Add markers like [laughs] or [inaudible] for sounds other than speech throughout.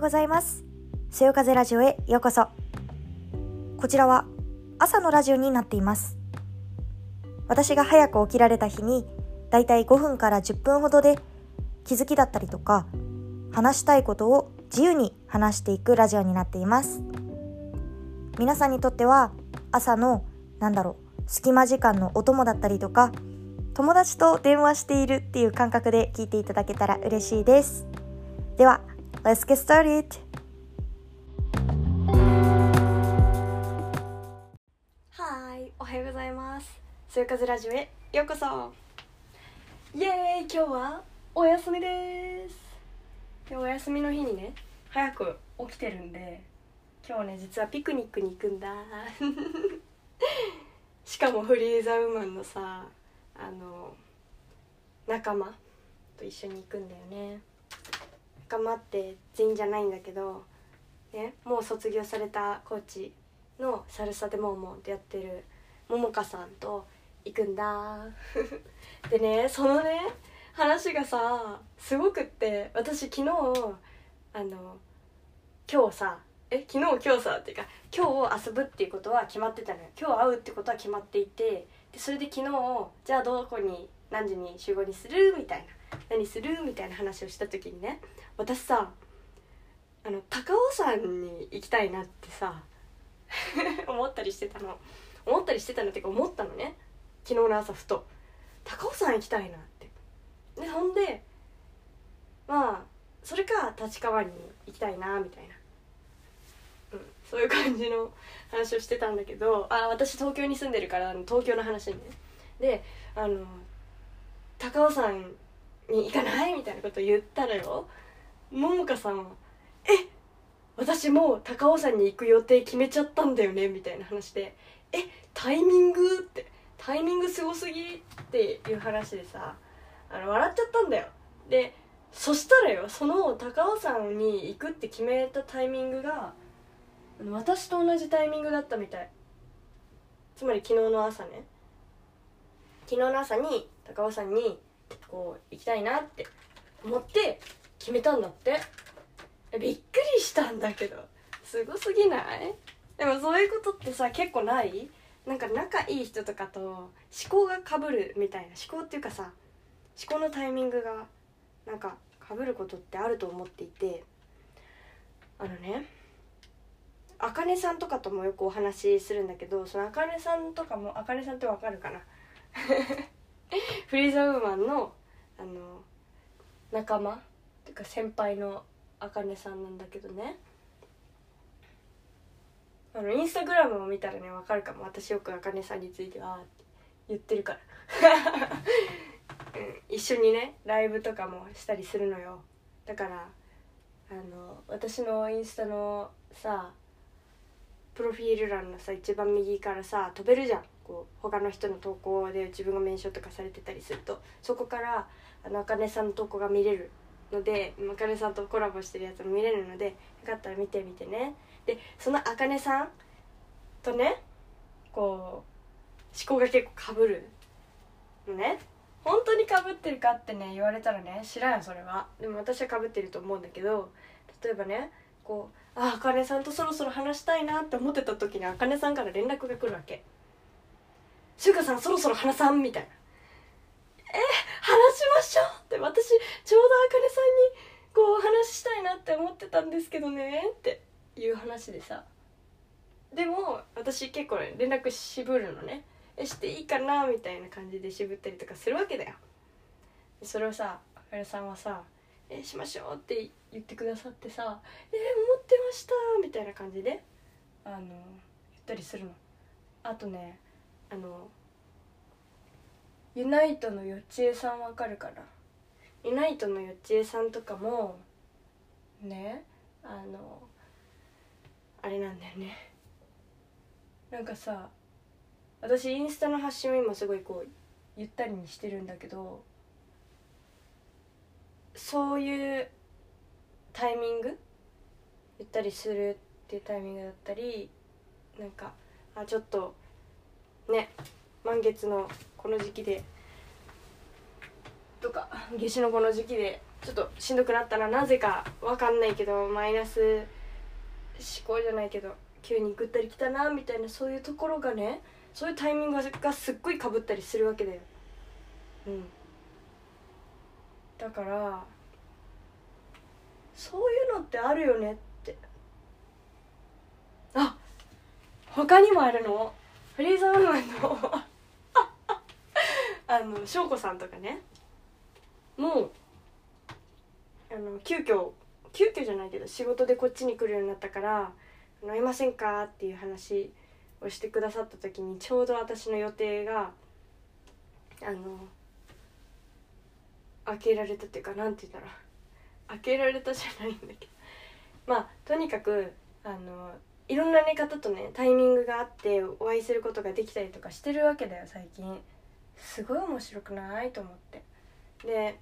うございます。そよ風ラジオへようこそ。こちらは朝のラジオになっています。私が早く起きられた日に、だいたい5分から10分ほどで気づきだったりとか、話したいことを自由に話していくラジオになっています。皆さんにとっては朝の、なんだろう、隙間時間のお供だったりとか、友達と電話しているっていう感覚で聞いていただけたら嬉しいです。では、Let's get started! はい、おはようございます。そよ風ラジオへようこそイエーイ今日はお休みです今日お休みの日にね、早く起きてるんで今日ね、実はピクニックに行くんだ [laughs] しかもフリーザウーマンのさあの仲間と一緒に行くんだよね仲間って全員じゃないんだけど、ね、もう卒業されたコーチのサルサデモーモンってやってるももかさんと行くんだ。[laughs] でねそのね話がさすごくって私昨日あの今日さえ昨日今日さっていうか今日遊ぶっていうことは決まってたのよ。今日会うってことは決まっていてでそれで昨日じゃあどこに何時に集合にするみたいな。何する？みたいな話をした時にね私さあの高尾山に行きたいなってさ [laughs] 思ったりしてたの。思ったりしてたのっていうか思ったのね。昨日の朝ふと高尾山行きたいなって。でほんでまあそれか立川に行きたいなみたいな。うん、そういう感じの話をしてたんだけどあ私東京に住んでるから東京の話にね。であの高尾山に行かない？みたいなことを言ったのよ。ももかさんは「え私もう高尾山に行く予定決めちゃったんだよね」みたいな話で「えタイミング?」って「タイミングすごすぎ」っていう話でさあの笑っちゃったんだよ。でそしたらよその高尾山に行くって決めたタイミングが私と同じタイミングだったみたい。つまり昨日の朝ね。昨日の朝に高尾山にこう行きたいなって思って決めたんだって。びっくりしたんだけど。すごすぎない？でもそういうことってさ結構ない？なんか仲いい人とかと思考がかぶるみたいな。思考っていうかさ思考のタイミングがなんかかぶることってあると思っていて。あのねあかねさんとかともよくお話しするんだけどそのあかねさんとかもあかねさんってわかるかな？[laughs] フリーザウーマンのあの仲間？っていうか先輩のあかねさんなんだけどね。あのインスタグラムを見たらねわかるかも。私よくあかねさんについてはって言ってるから、[laughs] 一緒にねライブとかもしたりするのよ。だからあの私のインスタのさプロフィール欄のさ一番右からさ飛べるじゃん。こう他の人の投稿で自分がメンションとかされてたりすると。そこからあのあかねさんの投稿が見れるのであかねさんとコラボしてるやつも見れるのでよかったら見てみてね。でそのあかねさんとねこう思考が結構かぶるのね。本当にかぶってるかってね言われたらね知らんよそれは。でも私はかぶってると思うんだけど例えばねこうああかねさんとそろそろ話したいなって思ってた時にあかねさんから連絡が来るわけ「しゅうかさんそろそろ話さん」みたいな「しょう」って私ちょうどあかねさんにこうお話ししたいなって思ってたんですけどねっていう話でさ。でも私結構ね連絡渋るのね。えしていいかなみたいな感じで渋ったりとかするわけだよ。それをさあかねさんはさえしましょうって言ってくださってさ「えー、思ってました」みたいな感じであの言ったりするの。あとねあのユナイトのよちえさんわかるかな？ユナイトのよちえさんとかもねあのあれなんだよね。なんかさ私インスタの発信を今すごいこうゆったりにしてるんだけどそういうタイミング？言ったりするっていうタイミングだったりなんかあちょっとね満月のこの時期でとか夏至のこの時期でちょっとしんどくなったらなぜかわかんないけどマイナス思考じゃないけど急にぐったりきたなみたいなそういうところがねそういうタイミングがすっごいかぶったりするわけだよ。うん。だからそういうのってあるよねって。あ他にもあるの？フリーザーマンの。あの翔子さんとかね。もうあの急遽急遽じゃないけど仕事でこっちに来るようになったから「飲みませんか?」っていう話をしてくださった時にちょうど私の予定があの開けられたっていうかなんて言ったら開けられたじゃないんだけど。まあとにかくあのいろんな寝方とねタイミングがあってお会いすることができたりとかしてるわけだよ最近。すごい面白くない？と思って。で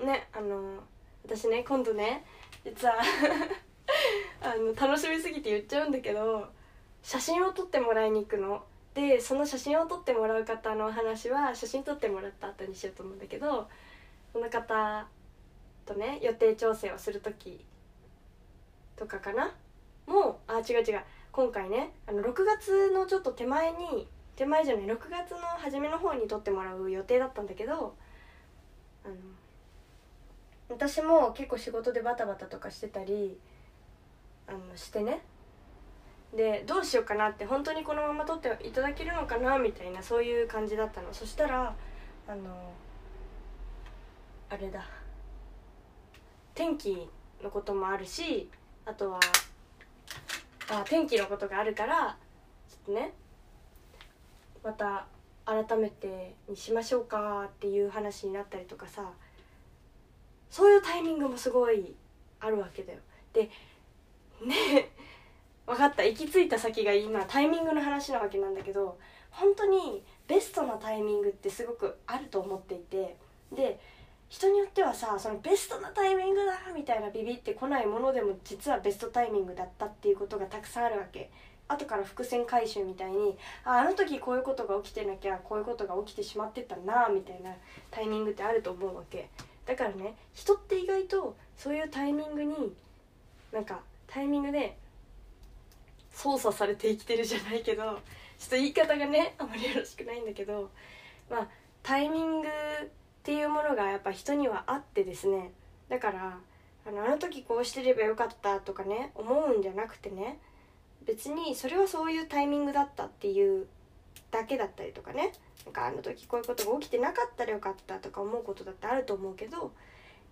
ねあの私ね今度ね実は [laughs] あの楽しみすぎて言っちゃうんだけど写真を撮ってもらいに行くの。でその写真を撮ってもらう方の話は写真撮ってもらった後にしようと思うんだけどその方とね予定調整をする時とかかな？もうあ違う違う。今回ねあの6月のちょっと手前に手前じゃない6月の初めの方に撮ってもらう予定だったんだけどあの私も結構仕事でバタバタとかしてたりあのしてね。でどうしようかなって本当にこのまま撮っていただけるのかなみたいなそういう感じだったの。そしたらあのあれだ。天気のこともあるしあとはあ天気のことがあるからちょっとねまた改めてにしましょうかっていう話になったりとかさそういうタイミングもすごいあるわけだよ。でね分かった。行き着いた先が今タイミングの話なわけなんだけど本当にベストなタイミングってすごくあると思っていてで人によってはさそのベストなタイミングだみたいなビビってこないものでも実はベストタイミングだったっていうことがたくさんあるわけ。後から伏線回収みたいにああの時こういうことが起きてなきゃこういうことが起きてしまってたなみたいなタイミングってあると思うわけ。だからね人って意外とそういうタイミングになんかタイミングで操作されて生きてるじゃないけどちょっと言い方がねあまりよろしくないんだけどまあタイミングっていうものがやっぱ人にはあってですね。だからあのあの時こうしてればよかったとかね思うんじゃなくてね別にそれはそういうタイミングだったっていうだけだったりとかね。なんかあの時こういうことが起きてなかったらよかったとか思うことだってあると思うけど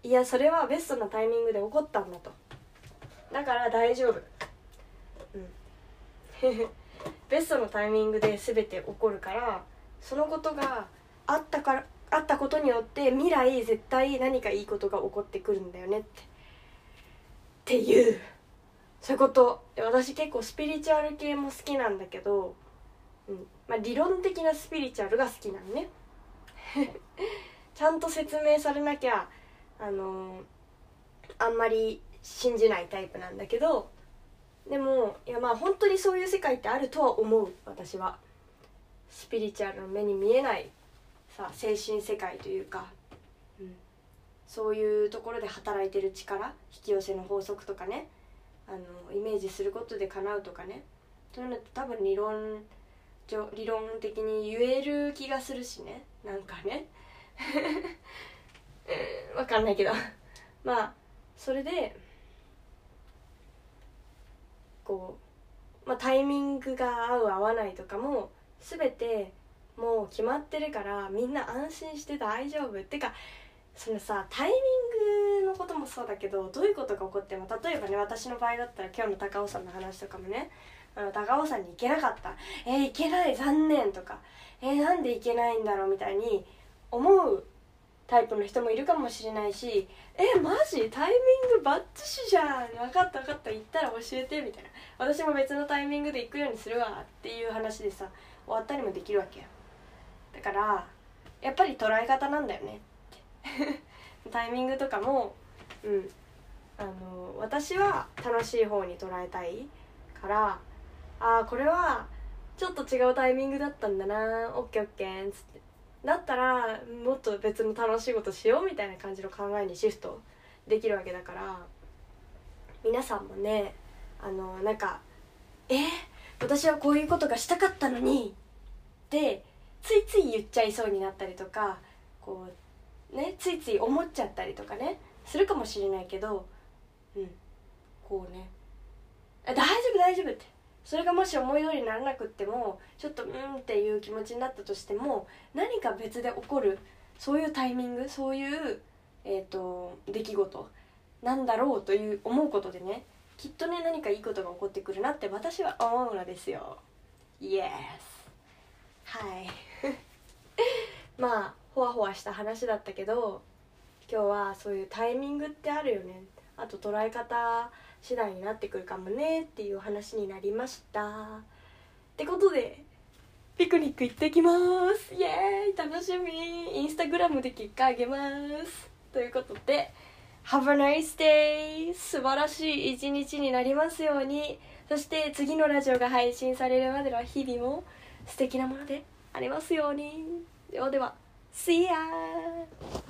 いやそれはベストなタイミングで起こったんだと。だから大丈夫。うん。[laughs] ベストのタイミングで全て起こるからそのことがあったからあったことによって未来絶対何かいいことが起こってくるんだよねって。っていう。そういうこと。私結構スピリチュアル系も好きなんだけど、うん。まあ、理論的なスピリチュアルが好きなのね。[laughs] ちゃんと説明されなきゃあのー、あんまり信じないタイプなんだけど。でもいやまあ本当にそういう世界ってあるとは思う私は。スピリチュアルの目に見えないさ精神世界というか、うん、そういうところで働いてる力引き寄せの法則とかね。あのイメージすることで叶うとかね。そういうのって多分理論理論的に言える気がするしね。なんかね。[laughs] 分かんないけど。まあそれでこう、まあ、タイミングが合う合わないとかも全てもう決まってるからみんな安心して大丈夫。ってかそのさタイミングこともそうだけどどういうことが起こっても例えばね私の場合だったら今日の高尾さんの話とかもねあの高尾山に行けなかった。えー、行けない残念とか。えー、なんで行けないんだろうみたいに思うタイプの人もいるかもしれないしえマジタイミングバッチシじゃん。分かった分かった。行ったら教えてみたいな。私も別のタイミングで行くようにするわ。っていう話でさ終わったりもできるわけよ。だからやっぱり捉え方なんだよね。って。[laughs] タイミングとかもうん。あの私は楽しい方に捉えたいからああこれはちょっと違うタイミングだったんだなオッケーオッケーっつって。だったらもっと別の楽しいことしようみたいな感じの考えにシフトできるわけだから皆さんもねあのなんか「え私はこういうことがしたかったのに」ってついつい言っちゃいそうになったりとかこうねついつい思っちゃったりとかね。するかもしれないけどうんこうね「大丈夫大丈夫」ってそれがもし思い通りにならなくってもちょっとうんっていう気持ちになったとしても何か別で起こるそういうタイミングそういう、えーと、出来事なんだろうという思うことでねきっとね何かいいことが起こってくるなって私は思うのですよ。Yes! はい [laughs] まあほわほわした話だったけど今日はそういうタイミングってあるよね。あと捉え方次第になってくるかもねっていう話になりました。ってことでピクニック行ってきます。イエーイ。楽しみ。インスタグラムで結果あげます。ということで Have a nice day! 素晴らしい一日になりますように。そして次のラジオが配信されるまでの日々も素敵なものでありますように。ではでは See ya!